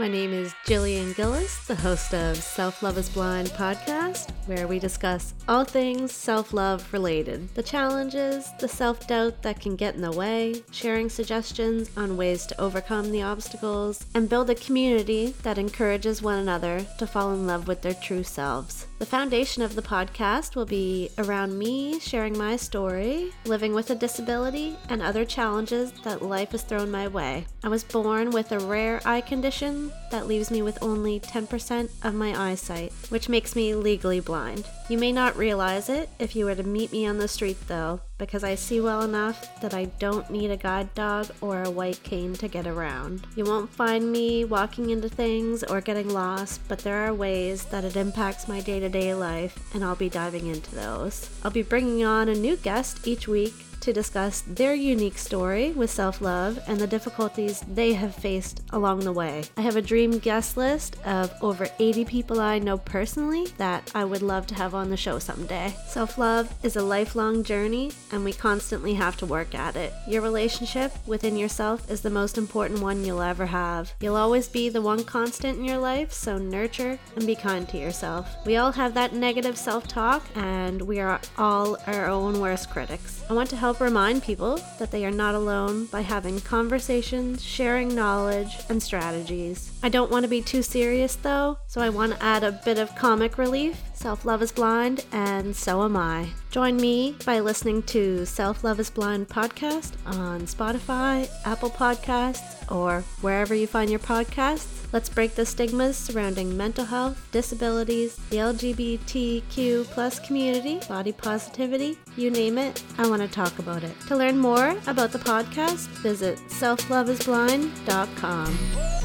My name is Jillian Gillis, the host of Self Love is Blind podcast, where we discuss all things self love related the challenges, the self doubt that can get in the way, sharing suggestions on ways to overcome the obstacles, and build a community that encourages one another to fall in love with their true selves. The foundation of the podcast will be around me sharing my story, living with a disability, and other challenges that life has thrown my way. I was born with a rare eye condition that leaves me with only 10% of my eyesight, which makes me legally blind. You may not realize it if you were to meet me on the street, though, because I see well enough that I don't need a guide dog or a white cane to get around. You won't find me walking into things or getting lost, but there are ways that it impacts my day to day life, and I'll be diving into those. I'll be bringing on a new guest each week to discuss their unique story with self love and the difficulties they have faced along the way. I have a dream guest list of over 80 people I know personally that I would love to have on the show someday. Self love is a lifelong journey, and we constantly have to work at it. Your relationship within yourself is the most important one you'll ever have. You'll always be the one constant in your life, so nurture and be kind to yourself. We all have that negative self talk, and we are all our own worst critics. I want to help help remind people that they are not alone by having conversations, sharing knowledge, and strategies. I don't want to be too serious though, so I want to add a bit of comic relief. Self Love is Blind, and so am I. Join me by listening to Self Love is Blind podcast on Spotify, Apple Podcasts, or wherever you find your podcasts. Let's break the stigmas surrounding mental health, disabilities, the LGBTQ plus community, body positivity, you name it, I want to talk about it. To learn more about the podcast, visit selfloveisblind.com.